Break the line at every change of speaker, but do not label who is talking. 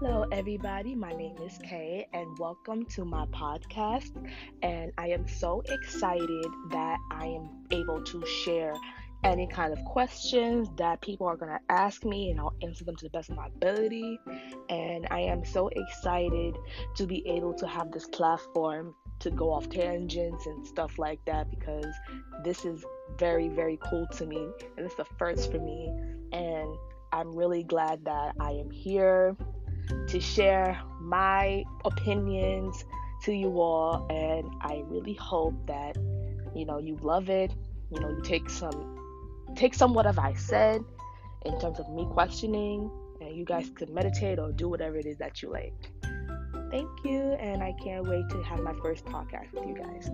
Hello, everybody. My name is Kay, and welcome to my podcast. And I am so excited that I am able to share any kind of questions that people are going to ask me, and I'll answer them to the best of my ability. And I am so excited to be able to have this platform to go off tangents and stuff like that because this is very, very cool to me, and it's the first for me. And I'm really glad that I am here to share my opinions to you all and I really hope that you know you love it. You know you take some take some what have I said in terms of me questioning and you guys could meditate or do whatever it is that you like. Thank you and I can't wait to have my first podcast with you guys